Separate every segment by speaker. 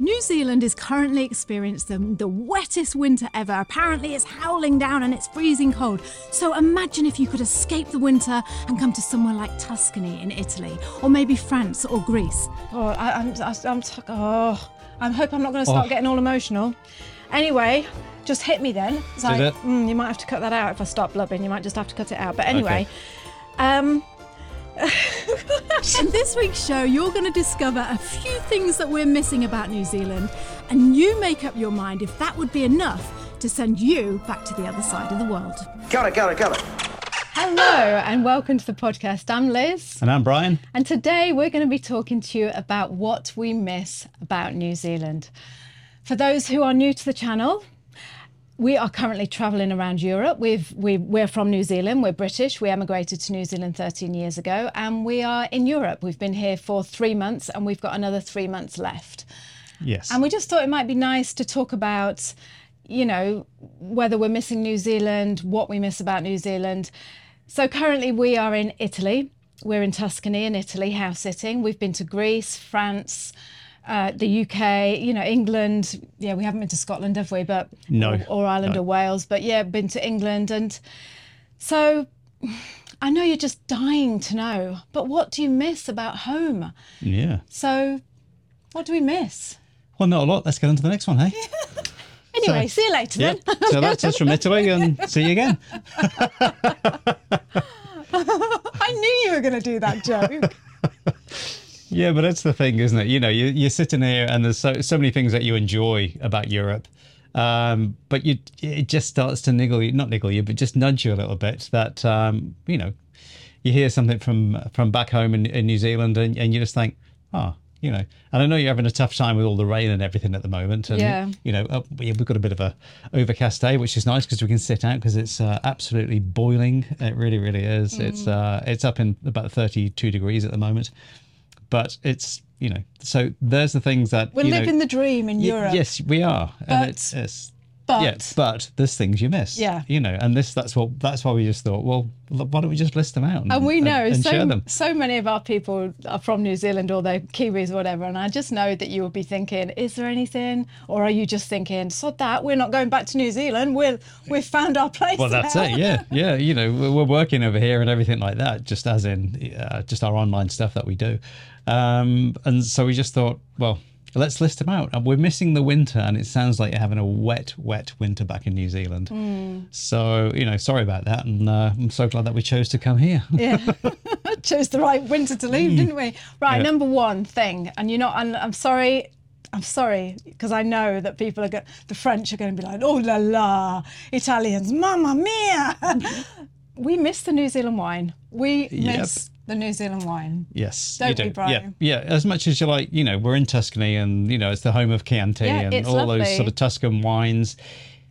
Speaker 1: New Zealand is currently experiencing the wettest winter ever. Apparently, it's howling down and it's freezing cold. So, imagine if you could escape the winter and come to somewhere like Tuscany in Italy, or maybe France or Greece.
Speaker 2: Oh, I, I'm, I, I'm, oh, I hope I'm not going to start
Speaker 3: Oh.
Speaker 2: getting all emotional. Anyway, just hit me then. It's like,
Speaker 3: it?
Speaker 2: mm, you might have to cut that out if I start blubbing. You might just have to cut it out. But anyway, um,
Speaker 1: In this week's show, you're going to discover a few things that we're missing about New Zealand, and you make up your mind if that would be enough to send you back to the other side of the world.
Speaker 4: Got it, got it, got it.
Speaker 2: hello and welcome to the podcast. I'm Liz.
Speaker 3: And I'm Brian.
Speaker 2: And today we're going to be talking to you about what we miss about New Zealand. For those who are new to the channel, we are currently travelling around Europe. We've, we, we're from New Zealand, we're British. We emigrated to New Zealand 13 years ago, and we are in Europe. We've been here for three months, and we've got another three months left.
Speaker 3: Yes.
Speaker 2: And we just thought it might be nice to talk about, you know, whether we're missing New Zealand, what we miss about New Zealand. So currently we are in Italy. We're in Tuscany in Italy, house sitting. We've been to Greece, France, uh, the UK, you know, England. Yeah, we haven't been to Scotland, have we? But
Speaker 3: No,
Speaker 2: or, or Ireland
Speaker 3: no.
Speaker 2: or Wales. But yeah, been to England, and so I know you're just dying to know. But what do you miss about home?
Speaker 3: yeah.
Speaker 2: So, what do we miss?
Speaker 3: Well, not a lot. Let's get on to the next one, hey?
Speaker 2: Anyway,
Speaker 3: So-
Speaker 2: see you later
Speaker 3: yeah.
Speaker 2: then.
Speaker 3: so that's us from Italy and see you again.
Speaker 2: I knew you were going to do that joke.
Speaker 3: Yeah, but that's the thing, isn't it? You know, you, you're sitting here and there's so, so many things that you enjoy about Europe. Um, but you, it just starts to niggle you, not niggle you, but just nudge you a little bit that, um, you know, you hear something from from back home in, in New Zealand and, and you just think, oh, you know, and I know you're having a tough time with all the rain and everything at the moment. And,
Speaker 2: Yeah.
Speaker 3: you know, uh, we- we've got a bit of a overcast day, which is nice because we can sit out because it's uh, absolutely boiling. It really, really is.
Speaker 2: Mm.
Speaker 3: It's uh, it's up in about 32 degrees at the moment but it's you know so there's the things that
Speaker 2: We're
Speaker 3: know,
Speaker 2: living the dream in
Speaker 3: y-
Speaker 2: Europe.
Speaker 3: yes we are
Speaker 2: But-
Speaker 3: it's
Speaker 2: but-
Speaker 3: yeah but there's things you miss
Speaker 2: Yeah.
Speaker 3: you know and this that's what that's why we just thought well why don't we just list them out and,
Speaker 2: And we know
Speaker 3: and, share
Speaker 2: so, so many of our people are from New Zealand or they're Kiwis or whatever. And I just know that you will be thinking, is there anything? Or are you just thinking, sod that, we're not going back to New Zealand. We're, we've found our place.
Speaker 3: well that's
Speaker 2: now."
Speaker 3: it yeah yeah you know we're, we're working over here and everything like that just as in uh, just our online stuff that we do um and so we just thought well let's list them out we're missing the winter and it sounds like you're having a wet wet winter back in new zealand
Speaker 2: Hmm.
Speaker 3: so you know sorry about that and uh, i'm so glad that we chose to come here
Speaker 2: Yeah. Chose the right winter to leave, didn't we? Right,
Speaker 3: Yeah.
Speaker 2: number one thing, and you're not, and I'm sorry, I'm sorry, because I know that people are going, the French are going to be like, oh la la, Italians, mamma mia. we miss the New Zealand wine. We
Speaker 3: Yep.
Speaker 2: miss the New Zealand wine.
Speaker 3: Yes,
Speaker 2: Don't
Speaker 3: do.
Speaker 2: Brian?
Speaker 3: Yeah, yeah. As much as you like, you know, we're in Tuscany, and you know, it's the home of Chianti
Speaker 2: Yeah,
Speaker 3: and all those sort of Tuscan wines.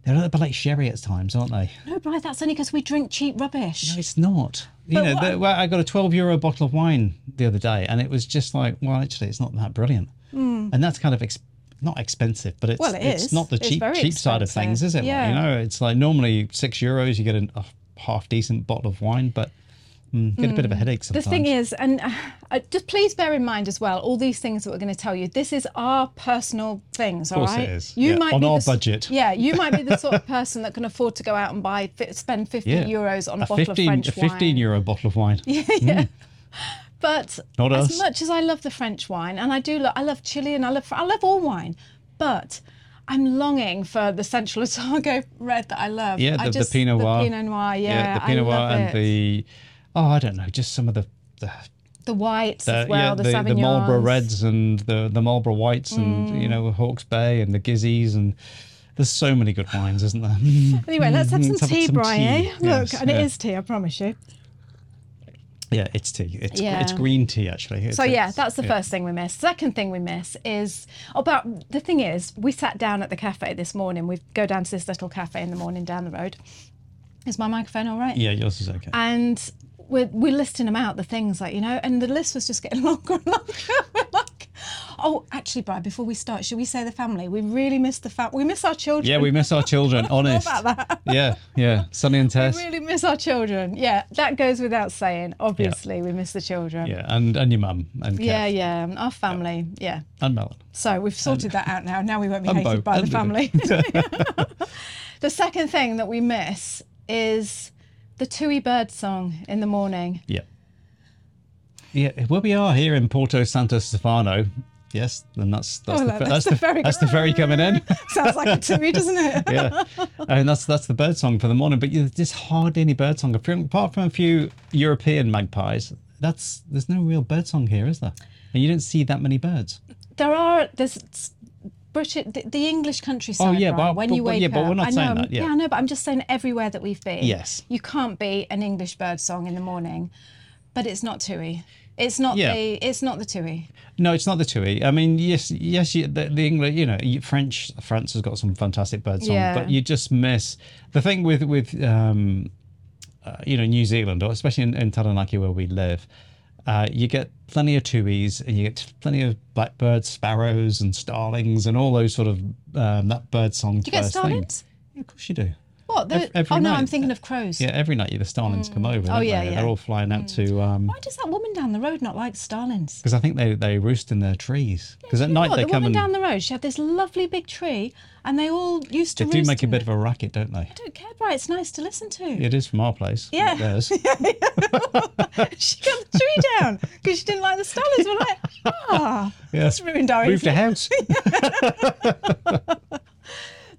Speaker 3: They're a little bit like sherry at times, aren't they?
Speaker 2: No, Brian, that's only because we drink cheap rubbish.
Speaker 3: No, it's not. You know, the, well, I got a 12 euro bottle of wine the other day, and it was just like, well, actually, it's not that brilliant. Hmm. And that's kind of ex- not expensive, but it's.
Speaker 2: Well, it
Speaker 3: it's not the
Speaker 2: It's
Speaker 3: cheap cheap side of things, is it?
Speaker 2: expensive.
Speaker 3: You know, it's like normally six euros, you get a half decent bottle of wine, but mm, get a bit of a headache
Speaker 2: Hmm. The thing is, and uh, uh, just please bear in mind as well, all these things that we're going to tell you, this is our personal things, all
Speaker 3: course
Speaker 2: right?
Speaker 3: is.
Speaker 2: You
Speaker 3: Yeah,
Speaker 2: might
Speaker 3: on
Speaker 2: be
Speaker 3: our
Speaker 2: the
Speaker 3: budget.
Speaker 2: Yeah, you might be the sort of person that can afford to go out and buy, spend 50
Speaker 3: yeah.
Speaker 2: euros on a,
Speaker 3: a
Speaker 2: bottle
Speaker 3: 15,
Speaker 2: of French
Speaker 3: a 15
Speaker 2: wine.
Speaker 3: euro bottle of wine.
Speaker 2: yeah. But
Speaker 3: Not
Speaker 2: as
Speaker 3: us.
Speaker 2: much as I love the French wine, and I do, lo- I love Chilean, I love, I love all wine, but I'm longing for the Central Otago red that I love.
Speaker 3: Yeah,
Speaker 2: I
Speaker 3: the,
Speaker 2: just,
Speaker 3: the Pinot Noir.
Speaker 2: The Pinot Noir, yeah,
Speaker 3: the Pinot
Speaker 2: I love
Speaker 3: Noir and
Speaker 2: it.
Speaker 3: the, oh, I don't know, just some of the, the,
Speaker 2: the whites
Speaker 3: the
Speaker 2: as well,
Speaker 3: yeah,
Speaker 2: the,
Speaker 3: the, the Marlborough Reds and the, the Marlborough Whites and,
Speaker 2: Mm.
Speaker 3: you know, Hawke's Bay and the Gizzies and there's so many good wines, isn't there?
Speaker 2: Anyway, let's have some
Speaker 3: Let's have
Speaker 2: tea,
Speaker 3: some
Speaker 2: Brian.
Speaker 3: tea,
Speaker 2: Look,
Speaker 3: yes,
Speaker 2: and
Speaker 3: yeah.
Speaker 2: it is tea, I promise you.
Speaker 3: yeah, it's tea. It's,
Speaker 2: Yeah.
Speaker 3: it's green tea, actually. It's,
Speaker 2: So yeah, that's the
Speaker 3: yeah.
Speaker 2: first thing we miss. Second thing we miss is about the thing is we sat down at the cafe this morning. We go down to this little cafe in the morning down the road. Is my microphone all right?
Speaker 3: Yeah, yours is okay.
Speaker 2: And we're, we're listing them out, the things like, you know, and the list was just getting longer and longer. We're like, Oh, actually, Brad, before we start, should we say the family? We really miss the family. We miss our children.
Speaker 3: Yeah, we miss our children. honest. Yeah, yeah. Sonny and Tess.
Speaker 2: We really miss our children. Yeah, that goes without saying. Obviously, we miss the children.
Speaker 3: Yeah, and and your mum and Kev.
Speaker 2: Yeah, yeah. Our family. Yeah.
Speaker 3: and Melon.
Speaker 2: So we've sorted that out now. Now we won't be hated
Speaker 3: Bo-
Speaker 2: by the family. the second thing that we miss is the Tui bird song in the morning.
Speaker 3: Yeah. Yeah, where we are here in Porto Santo Stefano. Yes, and that's that's
Speaker 2: Oh,
Speaker 3: the
Speaker 2: that- that's
Speaker 3: that's
Speaker 2: the
Speaker 3: the
Speaker 2: ferry.
Speaker 3: that's the ferry coming in.
Speaker 2: Sounds like a Tui, doesn't it?
Speaker 3: yeah, and that's that's the bird song for the morning. But you, there's hardly any bird song apart from a few European magpies. That's there's no real bird song here, is there? And you don't see that many birds.
Speaker 2: There are there's British the, the English countryside.
Speaker 3: Oh, yeah,
Speaker 2: Brian,
Speaker 3: but-
Speaker 2: when
Speaker 3: but-
Speaker 2: you
Speaker 3: but-
Speaker 2: wake
Speaker 3: yeah, but
Speaker 2: up,
Speaker 3: we're not
Speaker 2: I know,
Speaker 3: saying that, yeah.
Speaker 2: I know, but I'm just saying everywhere that we've been.
Speaker 3: Yes.
Speaker 2: you can't be an English bird song in the morning, but it's not Tui. It's not
Speaker 3: Yeah.
Speaker 2: the it's not the Tui.
Speaker 3: No, it's not the Tui. I mean, yes, yes, you, the, the English, you know, you- French, France has got some fantastic bird songs,
Speaker 2: Yeah.
Speaker 3: but you just miss the thing with with um, uh, you know New Zealand, or especially in, in Taranaki where we live. Uh, you get plenty of tuis and you get plenty of blackbirds, sparrows, and starlings, and all those sort of um, that bird song.
Speaker 2: Do you get starlings?
Speaker 3: Yeah, of course you do.
Speaker 2: What? The,
Speaker 3: Ev- every
Speaker 2: oh no,
Speaker 3: night.
Speaker 2: I'm thinking of crows.
Speaker 3: Yeah, every night the starlings come over.
Speaker 2: Oh, yeah,
Speaker 3: they?
Speaker 2: yeah.
Speaker 3: They're all flying out to. Um,
Speaker 2: Why does that woman down the road not like starlings?
Speaker 3: because I think they, they roost in their trees. Because at
Speaker 2: You know
Speaker 3: night
Speaker 2: what?
Speaker 3: they
Speaker 2: the
Speaker 3: come
Speaker 2: woman
Speaker 3: and
Speaker 2: down the road, she had this lovely big tree, and they all used to
Speaker 3: they do make a bit
Speaker 2: it.
Speaker 3: of a racket, don't they?
Speaker 2: I don't care, Bright. It's nice to listen to.
Speaker 3: It is from our place.
Speaker 2: Yeah.
Speaker 3: theirs.
Speaker 2: she cut the tree down because she didn't like the starlings. We're like, ah,
Speaker 3: Yeah.
Speaker 2: that's ruined our
Speaker 3: Moved
Speaker 2: evening.
Speaker 3: a house.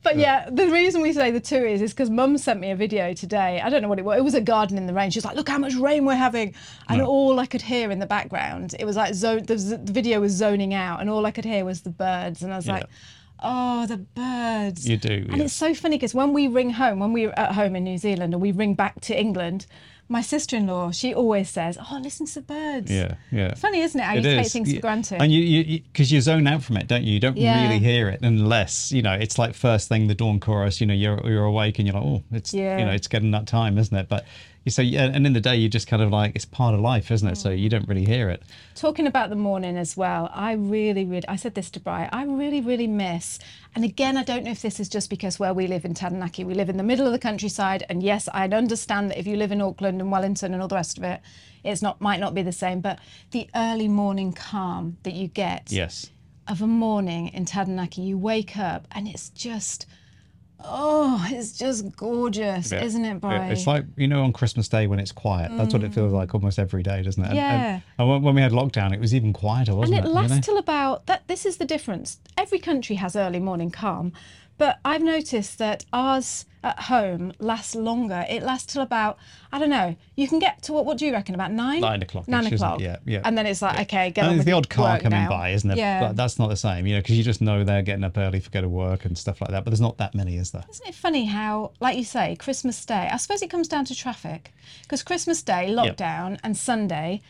Speaker 2: But yeah, the reason we say the Tui is is because Mum sent me a video today. I don't know what it was. It was a garden in the rain. She was like, "Look how much rain we're having," and all I could hear in the background, it was like zone. The, the video was zoning out, and all I could hear was the birds, and I was
Speaker 3: Yeah.
Speaker 2: like, "Oh, the birds."
Speaker 3: You do,
Speaker 2: And it's so funny because when we ring home, when we're at home in New Zealand, and we ring back to England, my sister-in-law, she always says, "Oh, listen to the birds."
Speaker 3: Yeah, yeah.
Speaker 2: Funny, isn't it? I
Speaker 3: It
Speaker 2: you take things for granted.
Speaker 3: And you, you, because you, zone out from it, don't you? You don't
Speaker 2: Yeah.
Speaker 3: really hear it unless you know it's like first thing the dawn chorus. You know, you're you're awake and you're like, oh, it's
Speaker 2: Yeah.
Speaker 3: you know, it's getting that time, isn't it? But you say, yeah, and in the day, you just kind of like it's part of life, isn't it? So
Speaker 2: Mm.
Speaker 3: you don't really hear it.
Speaker 2: Talking about the morning as well, I really, really, I said this to Brian, I really, really miss, and again, I don't know if this is just because where we live in Taranaki, we live in the middle of the countryside, and yes, I understand that if you live in Auckland and Wellington and all the rest of it, it's not might not be the same, but the early morning calm that you get
Speaker 3: Yes.
Speaker 2: of a morning in Taranaki, you wake up and it's just, oh, it's just gorgeous,
Speaker 3: Yeah.
Speaker 2: isn't it, Brian?
Speaker 3: It's like you know on Christmas Day when it's quiet. That's what it feels mm. like almost every day, doesn't it? And-
Speaker 2: Yeah.
Speaker 3: And, and when- when we had lockdown, it was even quieter, wasn't it?
Speaker 2: and it
Speaker 3: it?
Speaker 2: lasts
Speaker 3: you know?
Speaker 2: till about that this is the difference every country has early morning calm but i've noticed that ours at home lasts longer it lasts till about i don't know you can get to what what do you reckon about nine
Speaker 3: Nine o'clock.
Speaker 2: nine o'clock
Speaker 3: Yeah, yeah.
Speaker 2: and then it's like okay get
Speaker 3: And
Speaker 2: on
Speaker 3: there's the odd car coming
Speaker 2: now.
Speaker 3: by, isn't it?
Speaker 2: yeah
Speaker 3: But that's not the same, you know, because you just know they're getting up early for go to work and stuff like that. But there's not that many, is there?
Speaker 2: Isn't it funny how, like you say, Christmas Day, I suppose it comes down to traffic. Because Christmas Day, lockdown, and Sunday,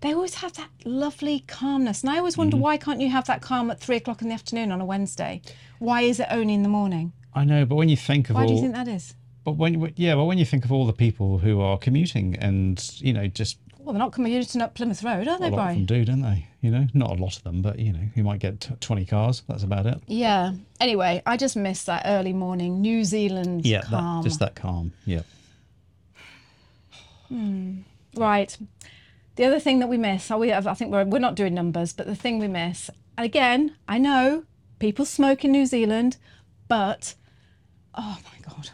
Speaker 2: they always have that lovely calmness. And I always wonder
Speaker 3: Mm-hmm.
Speaker 2: why can't you have that calm at three o'clock in the afternoon on a Wednesday? Why is it only in the morning?
Speaker 3: I know, but when you think of
Speaker 2: Why
Speaker 3: all,
Speaker 2: do you think that is?
Speaker 3: but when yeah, but when you think of all the people who are commuting and you know just
Speaker 2: Well, they're not commuting up Plymouth Road, are they,
Speaker 3: a lot of them do, don't they? You know, not a lot of them, but you know, you might get t- twenty cars. That's about it.
Speaker 2: Yeah. Anyway, I just miss that early morning New Zealand
Speaker 3: Yeah,
Speaker 2: calm.
Speaker 3: that, just that calm. Yeah.
Speaker 2: Right. The other thing that we miss, we, I think we're, we're not doing numbers, but the thing we miss, again, I know people smoke in New Zealand, but oh my God.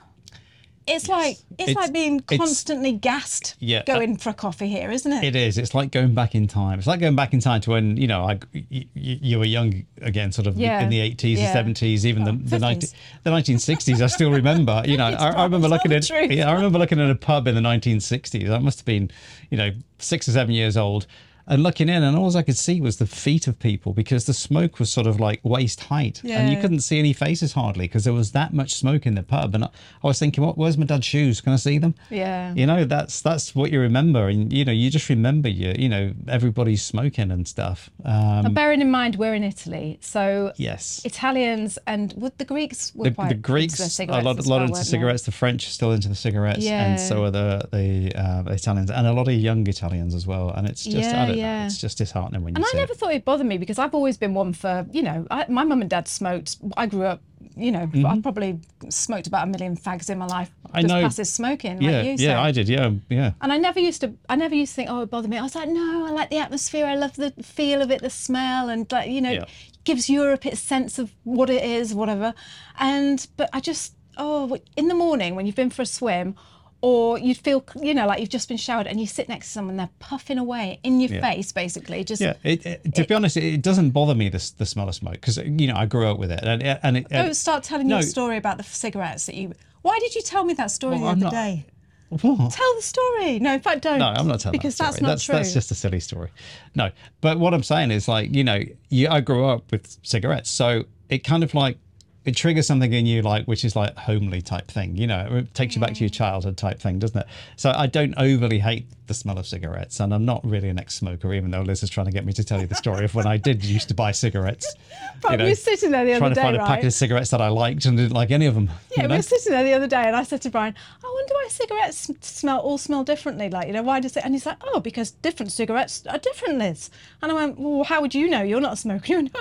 Speaker 2: It's like it's,
Speaker 3: It's-
Speaker 2: like being constantly gassed
Speaker 3: Yeah, uh,
Speaker 2: going for a coffee here, isn't it?
Speaker 3: It is. It's like going back in time. It's like going back in time to when you know I, you, you were young again, sort of
Speaker 2: Yeah.
Speaker 3: in the eighties,
Speaker 2: Yeah.
Speaker 3: the seventies, even the the,
Speaker 2: 50s.
Speaker 3: 19, the nineteen sixties. I still remember. You know, I, I remember looking at yeah, I remember looking at a pub in the nineteen sixties. I must have been, you know, six or seven years old. And looking in, and all I could see was the feet of people because the smoke was sort of like waist height, and you couldn't see any faces hardly because there was that much smoke in the pub. And I, I was thinking, what? Where's my dad's shoes? Can I see them?
Speaker 2: Yeah.
Speaker 3: You know, that's that's what you remember, and you know, you just remember you, you know, everybody's smoking and stuff. Um,
Speaker 2: bearing in mind we're in Italy, so
Speaker 3: yes,
Speaker 2: Italians and what the Greeks were
Speaker 3: the,
Speaker 2: quite
Speaker 3: the
Speaker 2: into
Speaker 3: Greeks
Speaker 2: their
Speaker 3: a lot, a lot
Speaker 2: well,
Speaker 3: into
Speaker 2: weren't they?
Speaker 3: cigarettes. The French are still into the cigarettes, and so are the the, uh, the Italians, and a lot of young Italians as well. And it's just,
Speaker 2: Yeah,
Speaker 3: I don't don't
Speaker 2: yeah.
Speaker 3: It's just disheartening when you
Speaker 2: And I never
Speaker 3: it.
Speaker 2: thought it'd bother me because I've always been one for, you know, I, my mum and dad smoked. I grew up, you know, I probably smoked about a million fags in my life.
Speaker 3: Mm-hmm. I know.
Speaker 2: passes smoking,
Speaker 3: Yeah,
Speaker 2: like you
Speaker 3: yeah,
Speaker 2: said.
Speaker 3: I did. Yeah, yeah.
Speaker 2: And I never used to. I never used to think, oh, it bothered me. I was like, no, I like the atmosphere. I love the feel of it, the smell, and like, you know,
Speaker 3: Yeah.
Speaker 2: gives Europe its sense of what it is, whatever. And but I just, oh, in the morning when you've been for a swim, or you'd feel, you know, like you've just been showered, and you sit next to someone, they're puffing away in your
Speaker 3: Yeah.
Speaker 2: face, basically. Just
Speaker 3: Yeah, it, it- to be honest, it, it doesn't bother me the, the smell of smoke because you know I grew up with it, and and it,
Speaker 2: don't start telling
Speaker 3: no.
Speaker 2: your story about the cigarettes that you. Why did you tell me that story
Speaker 3: Well,
Speaker 2: the
Speaker 3: I'm
Speaker 2: other
Speaker 3: not-
Speaker 2: day?
Speaker 3: What?
Speaker 2: Tell the story. No, in fact, don't.
Speaker 3: No, I'm not telling
Speaker 2: because
Speaker 3: that
Speaker 2: that's
Speaker 3: story.
Speaker 2: not
Speaker 3: that's,
Speaker 2: true.
Speaker 3: That's just a silly story. No, but what I'm saying is like you know, you, I grew up with cigarettes, so it kind of like it triggers something in you, like which is like homely type thing. You know, it takes you back to your mm. childhood type thing, doesn't it? So I don't overly hate the smell of cigarettes, and I'm not really an ex-smoker, even though Liz is trying to get me to tell you the story of when I did used to buy cigarettes.
Speaker 2: But we were sitting there the other day
Speaker 3: trying to find a
Speaker 2: right?
Speaker 3: packet of cigarettes that I liked and didn't like any of them.
Speaker 2: Yeah,
Speaker 3: you
Speaker 2: we were sitting there the other day, and I said to Brian, "I wonder why cigarettes smell all smell differently. Like, you know, why does it?" And he's like, "Oh, because different cigarettes are different, Liz." And I went, "Well, how would you know? You're not a smoker." He went,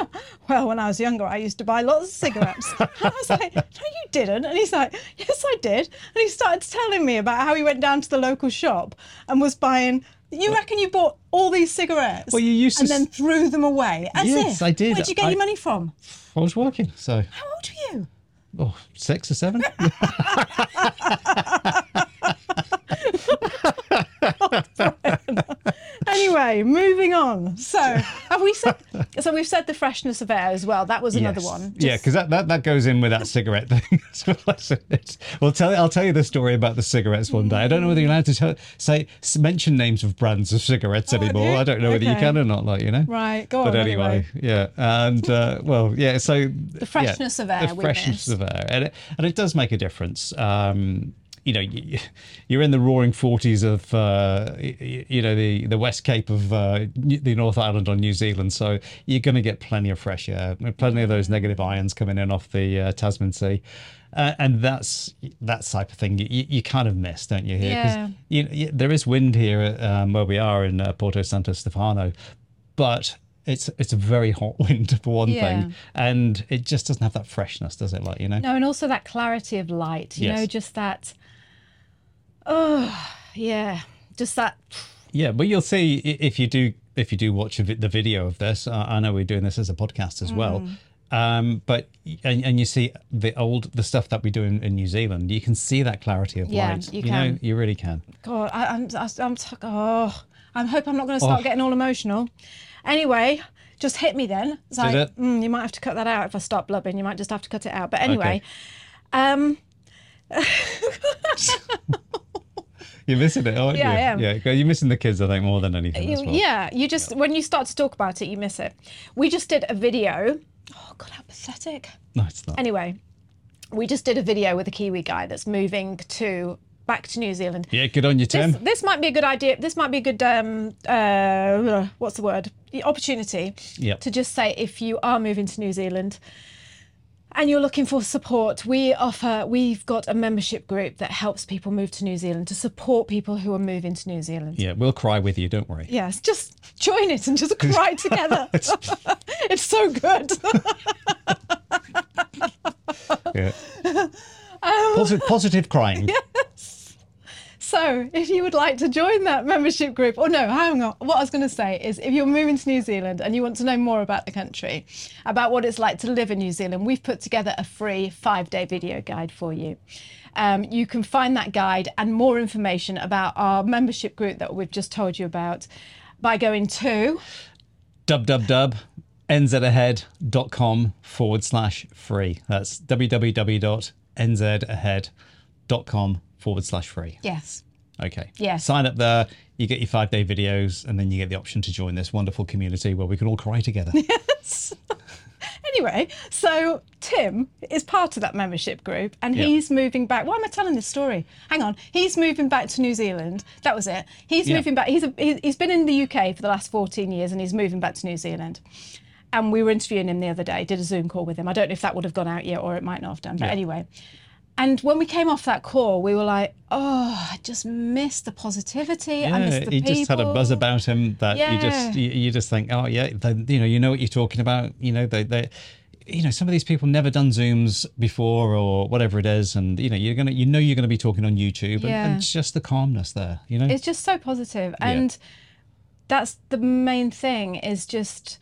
Speaker 2: well, when I was younger, I used to buy lots of cigarettes. And I was like, "No, you didn't." And he's like, "Yes, I did." And he started telling me about how he went down to the local shop and was buying. You reckon you bought all these cigarettes?
Speaker 3: Well, you used to
Speaker 2: and then threw them away. As
Speaker 3: Yes,
Speaker 2: if.
Speaker 3: I did.
Speaker 2: Where'd you get
Speaker 3: I-
Speaker 2: your money from?
Speaker 3: I was working, so
Speaker 2: How old were you?
Speaker 3: oh, six or seven.
Speaker 2: Anyway, moving on. So, have we said? So we've said the freshness of air as well. That was another
Speaker 3: Yes.
Speaker 2: one.
Speaker 3: yeah, because that, that, that goes in with that cigarette thing. well as it. Well, tell I'll tell you the story about the cigarettes one day. I don't know whether you're allowed to tell, say mention names of brands of cigarettes
Speaker 2: Oh,
Speaker 3: anymore.
Speaker 2: you?
Speaker 3: I don't know whether you can or not. Like you know.
Speaker 2: Right, go
Speaker 3: But
Speaker 2: on.
Speaker 3: anyway, yeah, and uh, well, yeah. So the
Speaker 2: freshness of air
Speaker 3: the
Speaker 2: we
Speaker 3: freshness of air, and it, and it does make a difference. Um, you know, you, you're in the roaring forties of, uh, you know, the, the West Cape of uh, the North Island on New Zealand. So you're going to get plenty of fresh air, plenty of those negative ions coming in off the uh, Tasman Sea. Uh, and that's that type of thing you, you, you kind of miss, don't you? Here,
Speaker 2: Yeah.
Speaker 3: you, you, there is wind here um, where we are in uh, Porto Santo Stefano, but it's it's a very hot wind for one
Speaker 2: Yeah.
Speaker 3: thing, and it just doesn't have that freshness, does it? Like you know.
Speaker 2: No, and also that clarity of light. You
Speaker 3: Yes.
Speaker 2: know, just that. Oh, yeah, just that.
Speaker 3: Yeah, but you'll see if you do if you do watch the video of this. I know we're doing this as a podcast as well.
Speaker 2: Mm.
Speaker 3: Um, but and, and you see the old the stuff that we do in, in New Zealand, you can see that clarity of
Speaker 2: Yeah,
Speaker 3: light.
Speaker 2: you
Speaker 3: know,
Speaker 2: can.
Speaker 3: you really can.
Speaker 2: God, I, I'm, I, I'm, t- oh, I hope I'm not going to start
Speaker 3: Oh.
Speaker 2: getting all emotional. Anyway, just hit me then. It's like,
Speaker 3: it?
Speaker 2: mm, you might have to cut that out if I start blubbing. You might just have to cut it out. But anyway, um,
Speaker 3: You're missing it, aren't
Speaker 2: Yeah,
Speaker 3: you?
Speaker 2: I am.
Speaker 3: Yeah, you're missing the kids, I think, more than anything.
Speaker 2: you-
Speaker 3: well.
Speaker 2: yeah, you just when you start to talk about it, you miss it. We just did a video. Oh God, how pathetic.
Speaker 3: No, it's not.
Speaker 2: Anyway, we just did a video with a Kiwi guy that's moving to back to New Zealand.
Speaker 3: Yeah, good on you, Tim.
Speaker 2: This, this might be a good idea. This might be a good um uh what's the word? The opportunity
Speaker 3: Yep.
Speaker 2: to just say if you are moving to New Zealand and you're looking for support, we offer we've got a membership group that helps people move to New Zealand to support people who are moving to New Zealand.
Speaker 3: Yeah, we'll cry with you. Don't worry.
Speaker 2: Yes, just join it and just cry together. it's so good.
Speaker 3: Yeah.
Speaker 2: Um,
Speaker 3: positive crying.
Speaker 2: So, if you would like to join that membership group, or no, hang on, what I was going to say is if you're moving to New Zealand and you want to know more about the country, about what it's like to live in New Zealand, we've put together a free five day video guide for you. Um, you can find that guide and more information about our membership group that we've just told you about by going to
Speaker 3: www.nzahead.com forward slash free. That's www.nzahead.com forward slash free.
Speaker 2: yes.
Speaker 3: Okay.
Speaker 2: Yes.
Speaker 3: Sign up there. You get your five day videos, and then you get the option to join this wonderful community where we can all cry together.
Speaker 2: Anyway, so Tim is part of that membership group and
Speaker 3: Yeah.
Speaker 2: he's moving back. Why am I telling this story? Hang on. He's moving back to New Zealand. That was it. He's
Speaker 3: Yeah.
Speaker 2: moving back. He's, a, he- he's been in the UK for the last 14 years and he's moving back to New Zealand. And we were interviewing him the other day, did a Zoom call with him. I don't know if that would have gone out yet or it might not have done. But
Speaker 3: Yeah.
Speaker 2: anyway, And when we came off that call, we were like, "Oh, I just miss the positivity. I miss
Speaker 3: Yeah,
Speaker 2: the
Speaker 3: he
Speaker 2: people."
Speaker 3: just had a buzz about him that you just you, you just think, oh yeah, they, you know, you know what you're talking about. You know, they they, you know, some of these people never done zooms before or whatever it is, and you know, you're gonna, you know, you're gonna be talking on YouTube, and,
Speaker 2: Yeah.
Speaker 3: and it's just the calmness there. You know,
Speaker 2: It's just so positive, and that's the main thing. Is just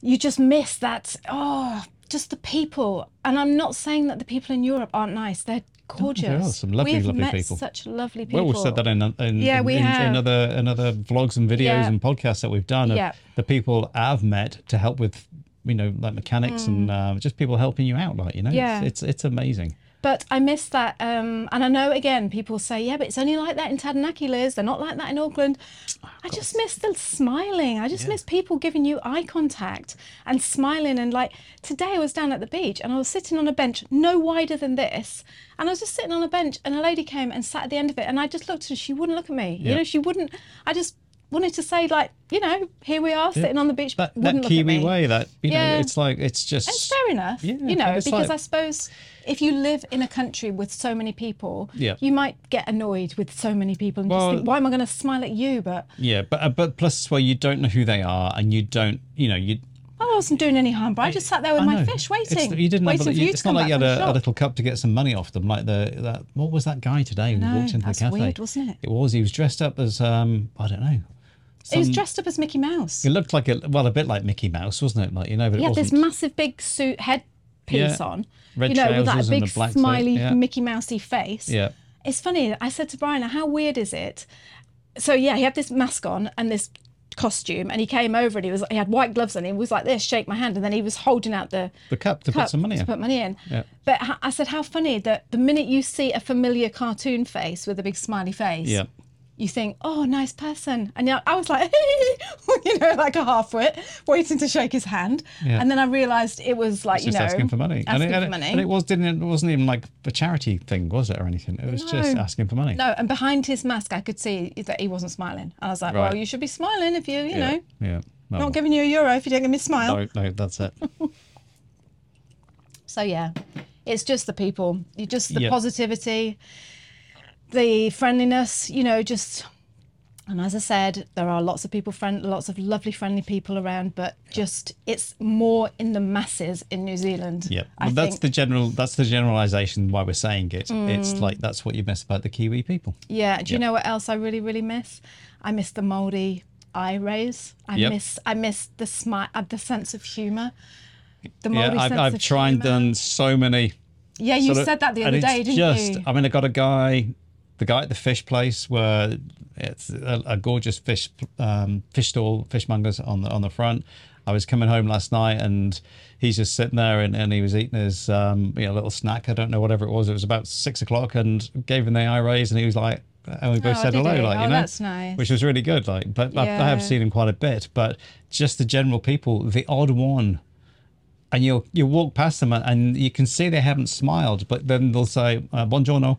Speaker 2: you just miss that. Oh, just the people. And I'm not saying that the people in Europe aren't nice. They're gorgeous.
Speaker 3: there are some lovely,
Speaker 2: We've
Speaker 3: lovely
Speaker 2: met
Speaker 3: people.
Speaker 2: Such lovely people.
Speaker 3: well, we've said that in in,
Speaker 2: Yeah,
Speaker 3: in,
Speaker 2: we
Speaker 3: in,
Speaker 2: have.
Speaker 3: in other in other vlogs and videos
Speaker 2: Yeah.
Speaker 3: and podcasts that we've done. of
Speaker 2: Yeah.
Speaker 3: the people I've met to help with. You know, like mechanics and uh, just people helping you out, like you know,
Speaker 2: Mm. Yeah.
Speaker 3: it's, it's it's amazing.
Speaker 2: But I miss that. Um, and I know, again, people say, yeah, but it's only like that in Taranaki, Liz. They're not like that in Auckland. I just miss the smiling. I just miss people giving you eye contact and smiling. And like today, I was down at the beach and I was sitting on a bench no wider than this. And I was just sitting on a bench and a lady came and sat at the end of it. And I just looked at her. She wouldn't look at me. You know, she wouldn't. I just wanted to say, like, you know, here we are sitting on the beach.
Speaker 3: That that Kiwi way, that you know, it's like it's just
Speaker 2: It's fair enough,
Speaker 3: Yeah,
Speaker 2: you know, because
Speaker 3: like-
Speaker 2: I suppose if you live in a country with so many people,
Speaker 3: Yeah.
Speaker 2: you might get annoyed with so many people and
Speaker 3: Well-
Speaker 2: just think, why am I going to smile at you? But
Speaker 3: Yeah, but uh, but plus as well, you don't know who they are, and you don't, you know, you.
Speaker 2: I wasn't doing any harm, but I just sat there with my fish waiting,
Speaker 3: you didn't
Speaker 2: waiting
Speaker 3: a,
Speaker 2: for you
Speaker 3: It's not like you had a, a little cup to get some money off them, like the that. What was that guy today who walked into the cafe?
Speaker 2: weird, wasn't it?
Speaker 3: It was. He was dressed up as um, I don't know.
Speaker 2: He was dressed up as Mickey Mouse.
Speaker 3: It looked like a well, a bit like Mickey Mouse, wasn't it? Like you know, but
Speaker 2: had this massive big suit headpiece
Speaker 3: Yeah.
Speaker 2: on,
Speaker 3: Red
Speaker 2: you know, with that big
Speaker 3: a black suit,
Speaker 2: smiley
Speaker 3: yeah.
Speaker 2: Mickey Mousey face.
Speaker 3: Yeah.
Speaker 2: It's funny. I said to Brian, "How weird is it?" So yeah, he had this mask on and this costume, and he came over and he was he had white gloves on. He was like this, shake my hand, and then he was holding out the
Speaker 3: the cup to
Speaker 2: cup
Speaker 3: put some money
Speaker 2: to
Speaker 3: in.
Speaker 2: put money in.
Speaker 3: Yeah.
Speaker 2: But i said, how funny that the minute you see a familiar cartoon face with a big smiley face,
Speaker 3: Yeah.
Speaker 2: You think, oh, nice person. And yeah, I was like, you know, like a half-wit, waiting to shake his hand.
Speaker 3: Yeah.
Speaker 2: And then I realised it was like,
Speaker 3: It's
Speaker 2: you know,
Speaker 3: asking for money.
Speaker 2: Asking
Speaker 3: and, it, and,
Speaker 2: for
Speaker 3: it,
Speaker 2: money.
Speaker 3: and it was didn't it wasn't even like a charity thing, was it, or anything? It was just asking for money.
Speaker 2: no, and behind his mask, I could see that he wasn't smiling. I was like,
Speaker 3: Right.
Speaker 2: well, you should be smiling if you, you
Speaker 3: yeah.
Speaker 2: know,
Speaker 3: Yeah. No,
Speaker 2: not giving you a euro if you don't give me a smile.
Speaker 3: no, no, that's it.
Speaker 2: So yeah, it's just the people. You just the
Speaker 3: Yep.
Speaker 2: positivity, the friendliness. You know, just and as I said, there are lots of people friend, lots of lovely, friendly people around. But just it's more in the masses in New Zealand.
Speaker 3: Yeah, well, that's
Speaker 2: think. Mm.
Speaker 3: the general. That's the generalization why we're saying it. It's like that's what you miss about the Kiwi people.
Speaker 2: Yeah. Do you know what else I really, really miss? I miss the Māori eye raise. I
Speaker 3: Yep.
Speaker 2: miss. I miss the smile, uh, the sense of humour. The
Speaker 3: Yeah,
Speaker 2: Māori
Speaker 3: I've,
Speaker 2: sense
Speaker 3: I've
Speaker 2: of
Speaker 3: tried
Speaker 2: humour.
Speaker 3: done so many.
Speaker 2: Yeah, you said that the other day, didn't
Speaker 3: just,
Speaker 2: you?
Speaker 3: I mean, I got a guy, the guy at the fish place where it's a, a gorgeous fish um, fish stall, fishmongers on the on the front. I was coming home last night and he's just sitting there and, and he was eating his um, you know, little snack. I don't know whatever it was. It was about six o'clock and gave him the eye raise and he was like, and we both
Speaker 2: Oh,
Speaker 3: said hello,
Speaker 2: he?
Speaker 3: like
Speaker 2: Oh,
Speaker 3: you know,
Speaker 2: that's nice.
Speaker 3: which was really good. Like, but I, I have seen him quite a bit. But just the general people, the odd one and you'll you walk past them and you can see they haven't smiled, but then they'll say uh, "buongiorno"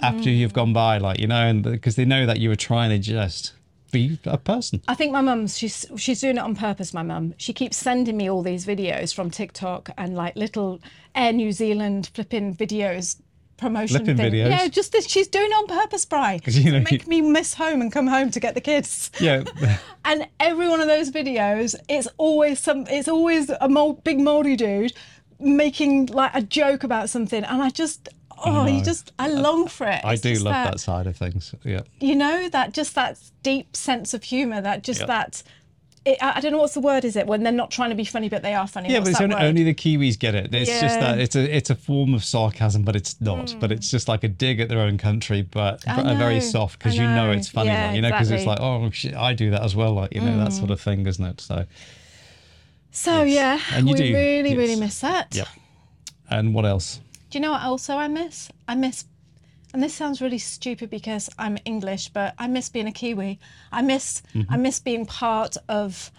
Speaker 3: after
Speaker 2: Mm.
Speaker 3: you've gone by, like you know, and because they know that you were trying to just be a person.
Speaker 2: I think my mum's she's she's doing it on purpose. My mum, she keeps sending me all these videos from TikTok and like little Air New Zealand flipping videos, promotion
Speaker 3: Flipping
Speaker 2: thing.
Speaker 3: videos?
Speaker 2: Yeah, just this. She's doing it on purpose, Bri.
Speaker 3: you know,
Speaker 2: make me miss home and come home to get the kids.
Speaker 3: Yeah,
Speaker 2: And every one of those videos, it's always some. It's always a mold, big Māori dude making like a joke about something, and I just. Oh, you just, I long for it.
Speaker 3: I
Speaker 2: It's
Speaker 3: do love that. side of things. Yeah,
Speaker 2: you know that just that deep sense of humor that just
Speaker 3: Yeah.
Speaker 2: that it, I I don't know what's the word is it when they're not trying to be funny but they are funny
Speaker 3: yeah,
Speaker 2: What's
Speaker 3: but it's only, only the Kiwis get it. It's just that it's a it's a form of sarcasm, but it's not. But hmm. it's just like a dig at their own country, but
Speaker 2: I
Speaker 3: a very soft because you know it's funny,
Speaker 2: Yeah,
Speaker 3: like, you know, because it's like oh shit, I do that as well, like you know that sort hmm. of thing, isn't it? So
Speaker 2: so yeah
Speaker 3: And you
Speaker 2: we
Speaker 3: do,
Speaker 2: really really miss that
Speaker 3: yeah. And what else?
Speaker 2: Do you know what also I miss I miss and this sounds really stupid because I'm English but I miss being a Kiwi I miss
Speaker 3: Mm-hmm.
Speaker 2: I miss being part of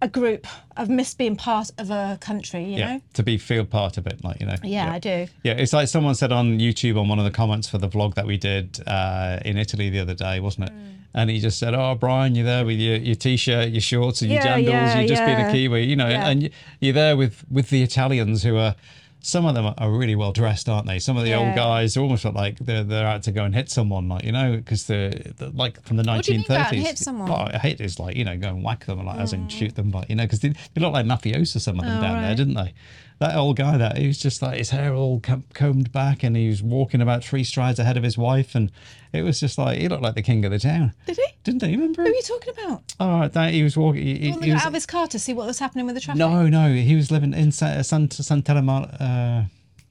Speaker 2: a group I've missed being part of a country you
Speaker 3: Yeah,
Speaker 2: know
Speaker 3: to be feel part of it, like you know.
Speaker 2: yeah, I do
Speaker 3: Yeah, it's like someone said on YouTube on one of the comments for the vlog that we did uh, in Italy the other day, wasn't it?
Speaker 2: Mm.
Speaker 3: And he just said, "Oh, Brian, you're there with your, your t-shirt, your shorts, and your
Speaker 2: Yeah,
Speaker 3: jandals.
Speaker 2: yeah,
Speaker 3: you're just being a Kiwi, you know,
Speaker 2: Yeah.
Speaker 3: and you're there with with the Italians who are some of them are really well dressed, aren't they? Some of the
Speaker 2: Yeah.
Speaker 3: old guys are almost look like they're they're out to go and hit someone, like you know, because they're, they're like from the
Speaker 4: What do you mean go out and
Speaker 3: thirties.
Speaker 4: hit someone?
Speaker 3: Well, I hate is like you know go and whack them, like as in oh. shoot them, but you know, because they, they look like mafioso some of them
Speaker 2: Oh,
Speaker 3: down there, didn't they? That old guy, that he was just like his hair all combed back, and he was walking about three strides ahead of his wife, and it was just like he looked like the king of the town.
Speaker 4: Did he?
Speaker 3: Didn't he? Remember?
Speaker 4: Who are you talking about?
Speaker 3: Right, that he was walking. He, he- was-
Speaker 4: out of his car to see what was happening with the traffic.
Speaker 3: no, no, he was living in Sa- San Santelmo, uh,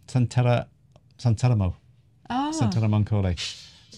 Speaker 3: Santella, Santelmo,
Speaker 4: Oh.
Speaker 3: Santella Moncole.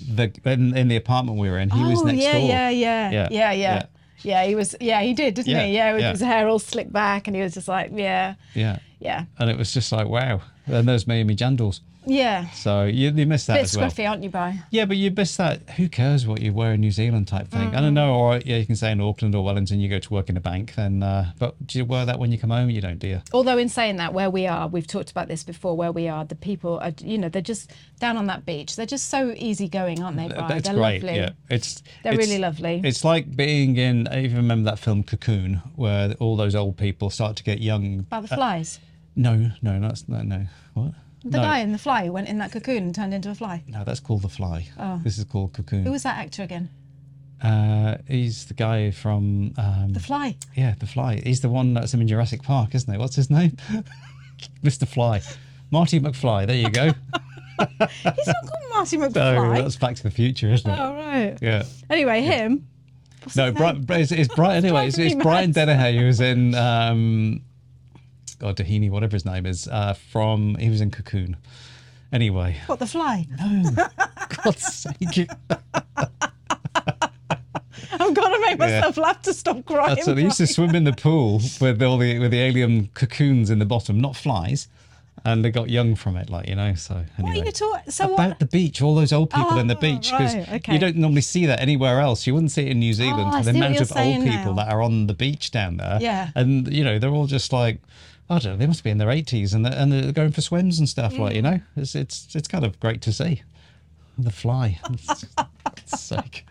Speaker 3: The in, in the apartment we were in, he was
Speaker 2: oh,
Speaker 3: next
Speaker 2: yeah,
Speaker 3: door.
Speaker 2: yeah, yeah,
Speaker 3: Yeah,
Speaker 2: yeah, yeah,
Speaker 3: yeah.
Speaker 2: he was. Yeah, he did, didn't
Speaker 3: Yeah,
Speaker 2: he? Yeah, with
Speaker 3: yeah.
Speaker 2: his hair all slicked back, and he was just like, yeah,
Speaker 3: yeah,
Speaker 2: yeah,
Speaker 3: and it was just like wow. And there's Miami Jandals.
Speaker 2: Yeah.
Speaker 3: So you, you missed that
Speaker 2: Bit
Speaker 3: as well.
Speaker 2: scruffy, aren't you, Bri?
Speaker 3: Yeah, but you missed that. Who cares what you wear in New Zealand type thing? I don't know. Or yeah, you can say in Auckland or Wellington, you go to work in a bank. Then, uh, but do you wear that when you come home? You don't, do you?
Speaker 2: Although in saying that, where we are, we've talked about this before. Where we are, the people are, you know, they're just down on that beach. They're just so easygoing, aren't they, Bri?
Speaker 3: It's
Speaker 2: they're
Speaker 3: great.
Speaker 2: lovely.
Speaker 3: Yeah, it's
Speaker 2: They're
Speaker 3: it's-
Speaker 2: really lovely.
Speaker 3: It's like being in. I even remember that film Cocoon, where all those old people start to get young.
Speaker 2: About the flies.
Speaker 3: No, no, that's no, no. What?
Speaker 2: The
Speaker 3: no,
Speaker 2: guy in the fly who went in that cocoon and turned into a fly.
Speaker 3: no, that's called The Fly.
Speaker 2: Oh.
Speaker 3: This is called Cocoon.
Speaker 2: Who was that actor again?
Speaker 3: Uh, he's the guy from. Um,
Speaker 2: The fly.
Speaker 3: yeah, The Fly. He's the one that's in Jurassic Park, isn't he? What's his name? Mr. Fly. Marty McFly. There you go.
Speaker 2: He's not called Marty McFly.
Speaker 3: No, that's Back to the Future, isn't it?
Speaker 2: oh right.
Speaker 3: Yeah.
Speaker 2: Anyway, him. What's
Speaker 3: No,
Speaker 2: his
Speaker 3: Bri-
Speaker 2: name?
Speaker 3: Bri- it's, it's Brian. Anyway, it's, it's Brian. Dennehy who was in um, God Dahini, whatever his name is. Uh, from he was in Cocoon. Anyway,
Speaker 2: What the fly? No.
Speaker 3: God's sake,
Speaker 2: I'm gonna make myself laugh to stop crying.
Speaker 3: that's what they used to swim in the pool with all the with the alien cocoons in the bottom, not flies, and they got young from it, like you know. So
Speaker 2: What
Speaker 3: anyway.
Speaker 2: are you talking? So
Speaker 3: about
Speaker 2: what?
Speaker 3: the beach, all those old people in the
Speaker 2: Oh,
Speaker 3: beach, because
Speaker 2: right, okay.
Speaker 3: you don't normally see that anywhere else. You wouldn't see it in New Zealand.
Speaker 2: Oh,
Speaker 3: the amount of old people
Speaker 2: now.
Speaker 3: that are on the beach down there.
Speaker 2: Yeah.
Speaker 3: And, you know, they're all just like, I don't know, they must be in their 80s and they're, and they're going for swims and stuff, like, you
Speaker 2: Mm.
Speaker 3: know? It's, it's, it's kind of great to see. The fly. Sake.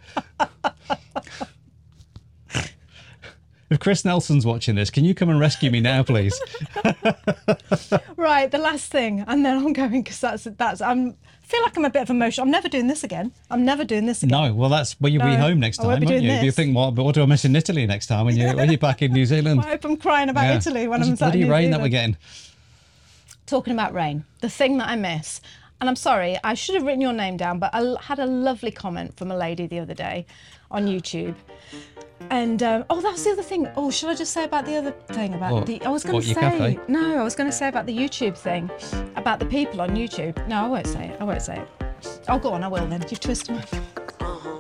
Speaker 3: If Chris Nelson's watching this, can you come and rescue me now, please?
Speaker 2: Right, the last thing, and then I'm going because that's that's. I'm I feel like I'm a bit of emotion. I'm never doing this again. I'm never doing this again.
Speaker 3: No, well, that's when you'll be home next time,
Speaker 2: won't
Speaker 3: won't you?
Speaker 2: doing
Speaker 3: You think, what, what do I miss in Italy next time when, you, when you're back in New Zealand?
Speaker 2: I hope I'm crying about
Speaker 3: Yeah.
Speaker 2: Italy when
Speaker 3: It's
Speaker 2: I'm
Speaker 3: bloody
Speaker 2: New
Speaker 3: rain that we're getting.
Speaker 2: Talking about rain, the thing that I miss, and I'm sorry, I should have written your name down, but I had a lovely comment from a lady the other day on YouTube. And um, oh, that was the other thing. Oh, should I just say about the other thing about
Speaker 3: What?
Speaker 2: the? I was going
Speaker 3: What,
Speaker 2: to
Speaker 3: your
Speaker 2: say
Speaker 3: cafe?
Speaker 2: no. I was going to say about the YouTube thing, about the people on YouTube. No, I won't say it. I won't say it. Oh, go on. I will then. You've twisted my.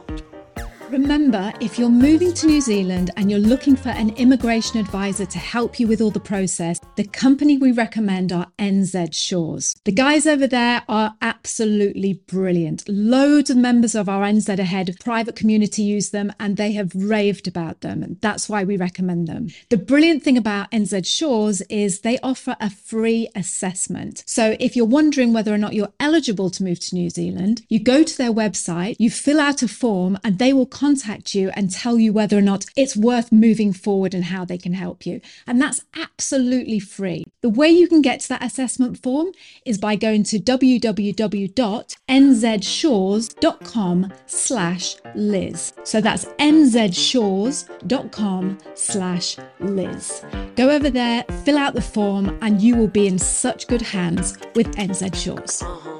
Speaker 1: Remember, if you're moving to New Zealand and you're looking for an immigration advisor to help you with all the process, the company we recommend are NZ Shores. The guys over there are absolutely brilliant. Loads of members of our NZ Ahead private community use them and they have raved about them. And that's why we recommend them. The brilliant thing about NZ Shores is they offer a free assessment. So if you're wondering whether or not you're eligible to move to New Zealand, you go to their website, you fill out a form, and they will contact you and tell you whether or not it's worth moving forward and how they can help you. And that's absolutely free. The way you can get to that assessment form is by going to www.nzshores.com slash Liz. So that's nzshores.com slash Liz. Go over there, fill out the form, and you will be in such good hands with NZ Shores. Uh-huh.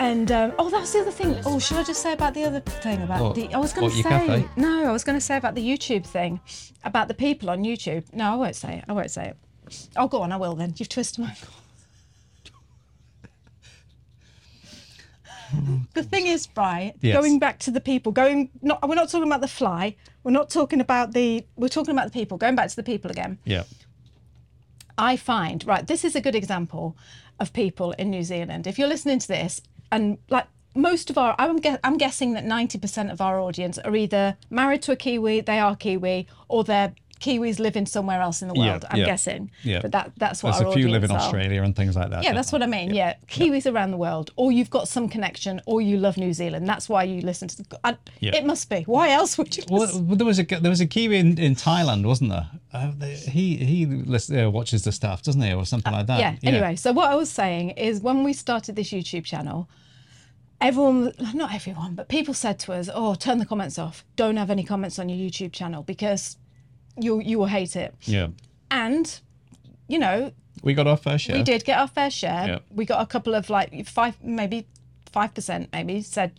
Speaker 2: And um, oh, that's the other thing. Oh, should I just say about the other thing about
Speaker 3: What?
Speaker 2: the? I was going
Speaker 3: What,
Speaker 2: to
Speaker 3: your
Speaker 2: say
Speaker 3: cafe?
Speaker 2: no. I was going to say about the YouTube thing, about the people on YouTube. No, I won't say it. I won't say it. Oh, go on. I will then. You've twisted my. the thing is, Bri,
Speaker 3: Yes.
Speaker 2: going back to the people, going not we're not talking about the fly. We're not talking about the. We're talking about the people. Going back to the people again.
Speaker 3: Yeah.
Speaker 2: I find, right, this is a good example of people in New Zealand. If you're listening to this, and like most of our, I'm, gue- I'm guessing that 90% of our audience are either married to a Kiwi, they are Kiwi, or they're Kiwis living somewhere else in the
Speaker 3: Yeah,
Speaker 2: world. I'm
Speaker 3: yeah,
Speaker 2: guessing.
Speaker 3: yeah.
Speaker 2: But that that's what
Speaker 3: There's
Speaker 2: our
Speaker 3: a few live in
Speaker 2: are.
Speaker 3: Australia and things like that.
Speaker 2: Yeah, that's what I mean. Yeah, Kiwis around the world, or you've got some connection, or you love New Zealand. That's why you listen to. The, I,
Speaker 3: Yeah.
Speaker 2: It must be. Why else would you?
Speaker 3: Well,
Speaker 2: listen?
Speaker 3: well, there was a there was a Kiwi in, in Thailand, wasn't there? Uh, he he uh, watches the stuff, doesn't he, or something like that?
Speaker 2: yeah. Anyway, so what I was saying is when we started this YouTube channel, everyone, not everyone, but people said to us, "Oh, turn the comments off. Don't have any comments on your YouTube channel because you you will hate it."
Speaker 3: yeah.
Speaker 2: And you know,
Speaker 3: We got our fair share.
Speaker 2: we did get our fair share.
Speaker 3: Yeah.
Speaker 2: We got a couple of like five, maybe five percent, maybe said,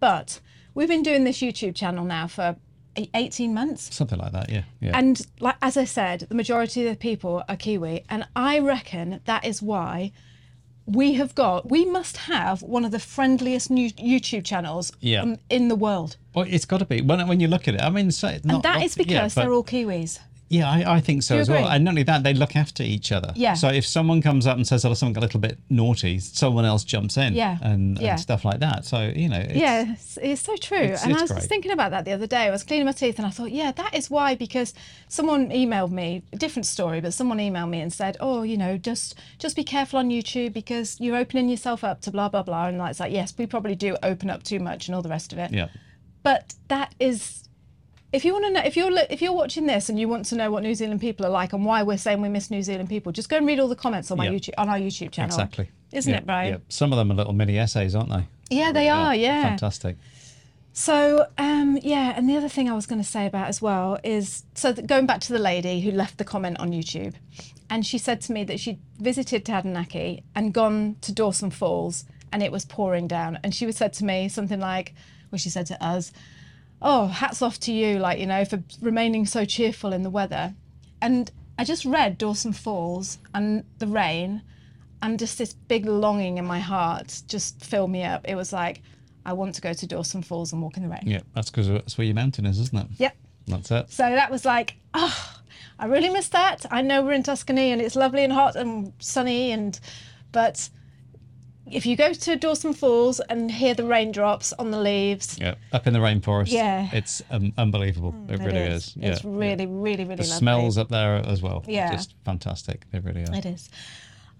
Speaker 2: but we've been doing this YouTube channel now for 18 months.
Speaker 3: something like that. Yeah, yeah.
Speaker 2: And like as I said, the majority of the people are Kiwi, and I reckon that is why we have got. We must have one of the friendliest new YouTube channels
Speaker 3: Yeah.
Speaker 2: um, in the world,
Speaker 3: well, it's got to be when when you look at it. I mean, so, not,
Speaker 2: and that
Speaker 3: not-
Speaker 2: is because
Speaker 3: yeah,
Speaker 2: they're all Kiwis.
Speaker 3: Yeah, I, I think so as well. And not only that, they look after each other.
Speaker 2: Yeah.
Speaker 3: So if someone comes up and says, "Oh, something got a little bit naughty," someone else jumps in.
Speaker 2: Yeah,
Speaker 3: And,
Speaker 2: yeah.
Speaker 3: and stuff like that. So you know. It's,
Speaker 2: Yeah, it's, it's so true.
Speaker 3: it's-
Speaker 2: and I was
Speaker 3: great.
Speaker 2: thinking about that the other day. I was cleaning my teeth and I thought, yeah, that is why. Because someone emailed me, a different story, but someone emailed me and said, oh, you know, just just be careful on YouTube because you're opening yourself up to blah blah blah. And it's like, yes, we probably do open up too much and all the rest of it.
Speaker 3: Yeah.
Speaker 2: But that is. If you want to know, if you're if you're watching this and you want to know what New Zealand people are like and why we're saying we miss New Zealand people, just go and read all the comments on my
Speaker 3: Yeah.
Speaker 2: YouTube on our YouTube channel.
Speaker 3: Exactly.
Speaker 2: Isn't
Speaker 3: Yeah,
Speaker 2: it, Brian?
Speaker 3: Yeah. Some of them are little mini essays, aren't they?
Speaker 2: Yeah, they are. Yeah.
Speaker 3: Fantastic.
Speaker 2: So, um, yeah, and the other thing I was going to say about as well is so going back to the lady who left the comment on YouTube, and she said to me that she'd visited Taranaki and gone to Dawson Falls and it was pouring down. And she said to me something like, well, she said to us, Oh, hats off to you, like, you know, for remaining so cheerful in the weather. And I just read Dawson Falls and the rain, and just this big longing in my heart just filled me up. It was like, I want to go to Dawson Falls and walk in the rain.
Speaker 3: Yeah, that's because that's where your mountain is, isn't it?
Speaker 2: Yep.
Speaker 3: That's it.
Speaker 2: So that was like, oh, I really miss that. I know we're in Tuscany and it's lovely and hot and sunny, and but if you go to Dawson Falls and hear the raindrops on the leaves,
Speaker 3: Yeah, up in the rainforest.
Speaker 2: Yeah.
Speaker 3: it's um, unbelievable. it,
Speaker 2: it
Speaker 3: really
Speaker 2: is.
Speaker 3: is. Yeah,
Speaker 2: It's really, really, really
Speaker 3: the
Speaker 2: lovely.
Speaker 3: smells up there as well.
Speaker 2: Yeah.
Speaker 3: just fantastic. They really are.
Speaker 2: It is.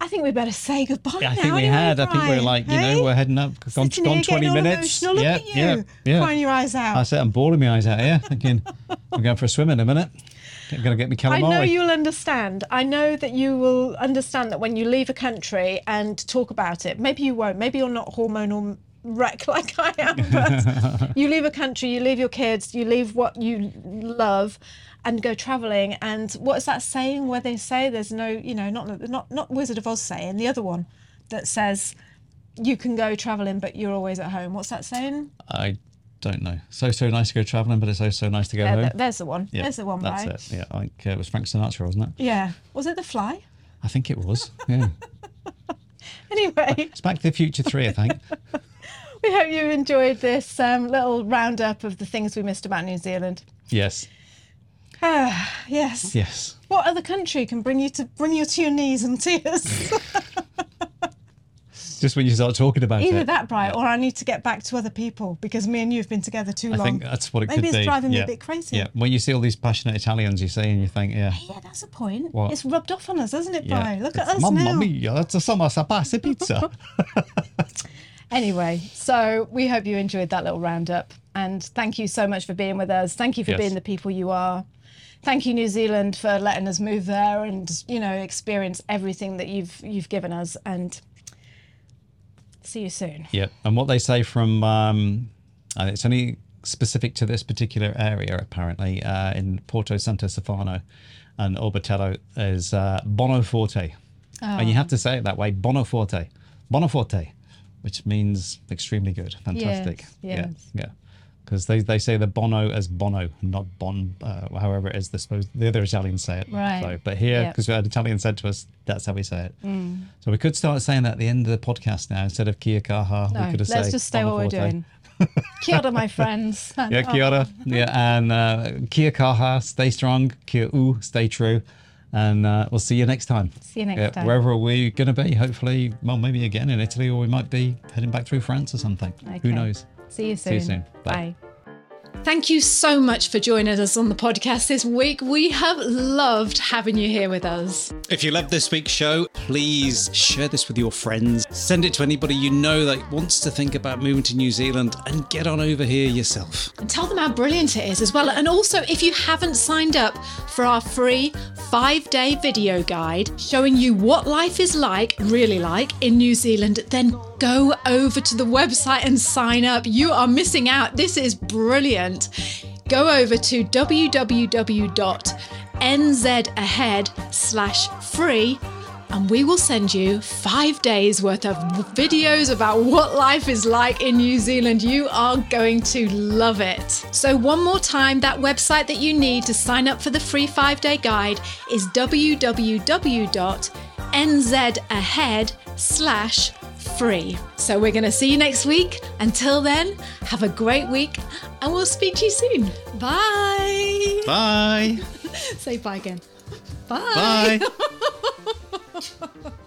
Speaker 2: I think we better say goodbye.
Speaker 3: Yeah, I think we had. I think we're like, you
Speaker 2: hey?
Speaker 3: know, we're heading up. Gone, gone
Speaker 2: here
Speaker 3: 20
Speaker 2: all
Speaker 3: minutes.
Speaker 2: Look
Speaker 3: yeah,
Speaker 2: at you,
Speaker 3: yeah, yeah.
Speaker 2: crying your eyes out.
Speaker 3: I said I'm bawling my eyes out here. Thinking I'm going for a swim in a minute. I'm going to get me
Speaker 2: I know you'll understand. I know that you will understand that when you leave a country and talk about it, maybe you won't. Maybe you're not hormonal wreck like I am, but you leave a country, you leave your kids, you leave what you love and go traveling and what's that saying where they say there's no, you know, not not not Wizard of Oz saying, the other one that says you can go traveling but you're always at home. What's that saying?
Speaker 3: I don't know. So so nice to go traveling, but it's so so nice to go
Speaker 2: Yeah,
Speaker 3: home.
Speaker 2: th- there's the one.
Speaker 3: Yeah,
Speaker 2: there's the one,
Speaker 3: That's
Speaker 2: right?
Speaker 3: it. Yeah, I think uh, it was Frank Sinatra, wasn't it?
Speaker 2: Yeah. Was it the fly?
Speaker 3: I think it was. Yeah,
Speaker 2: Anyway.
Speaker 3: it's Back to the Future Three, I think.
Speaker 2: We hope you enjoyed this um, little roundup of the things we missed about New Zealand.
Speaker 3: yes,
Speaker 2: Ah, yes.
Speaker 3: yes.
Speaker 2: What other country can bring you to bring you to your knees in tears?
Speaker 3: Just when you start talking about it.
Speaker 2: Either
Speaker 3: it.
Speaker 2: that, Bright, or I need to get back to other people because me and you have been together too
Speaker 3: I
Speaker 2: long.
Speaker 3: think that's what it
Speaker 2: Maybe
Speaker 3: could
Speaker 2: it's
Speaker 3: be.
Speaker 2: driving me a bit crazy.
Speaker 3: Yeah, when you see all these passionate Italians, you see, and you think, yeah,
Speaker 2: Yeah, that's a point.
Speaker 3: What?
Speaker 2: It's rubbed off on us, hasn't it,
Speaker 3: yeah.
Speaker 2: Brian? Look at
Speaker 3: It's,
Speaker 2: us
Speaker 3: Mamma
Speaker 2: now.
Speaker 3: mia, that's a summer sapase pizza.
Speaker 2: Anyway, so we hope you enjoyed that little roundup. And thank you so much for being with us. Thank you for
Speaker 3: Yes.
Speaker 2: being the people you are. Thank you, New Zealand, for letting us move there and, you know, experience everything that you've you've given us. And see you soon.
Speaker 3: yeah, and what they say from, um, and it's only specific to this particular area apparently uh, in Porto Santo Stefano and Orbetello is uh, Bono Forte, and you have to say it that way, Bono Forte, Bono Forte, which means extremely good, fantastic.
Speaker 2: yes.
Speaker 3: Yeah, yeah. Because they, they say the Bono as Bono, not Bon, uh, however it is the supposed the other Italians say it.
Speaker 2: Right.
Speaker 3: So, but here, because an Italian said to us, that's how we say it. So we could start saying that at the end of the podcast now instead of Kia kaha.
Speaker 2: No,
Speaker 3: we could have
Speaker 2: let's just stay what we're doing. Kia ora, my friends.
Speaker 3: Yeah, kia ora. Yeah, and uh, Kia kaha, stay strong. Kia u, stay true. And uh, we'll see you next time.
Speaker 2: See you next
Speaker 3: Yeah,
Speaker 2: time.
Speaker 3: Wherever we're going to be, hopefully, well, maybe again in Italy, or we might be heading back through France or something. Who knows?
Speaker 2: See you soon.
Speaker 3: you soon. Bye.
Speaker 2: Bye. Thank you so much for joining us on the podcast this week. We have loved having you here with us.
Speaker 3: If you love this week's show, please share this with your friends. Send it to anybody you know that wants to think about moving to New Zealand and get on over here yourself.
Speaker 2: And tell them how brilliant it is as well. And also, if you haven't signed up for our free five day video guide showing you what life is like, really like, in New Zealand, then go over to the website and sign up. You are missing out. This is brilliant. Go over to www.nzahead slash free and we will send you five days worth of videos about what life is like in New Zealand. You are going to love it. So, one more time, that website that you need to sign up for the free five day guide is www.nzahead slash free. So, we're going to see you next week. Until then, have a great week and we'll speak to you soon. Bye.
Speaker 3: Bye.
Speaker 2: Say bye again. Bye.
Speaker 3: Bye. ハハハ。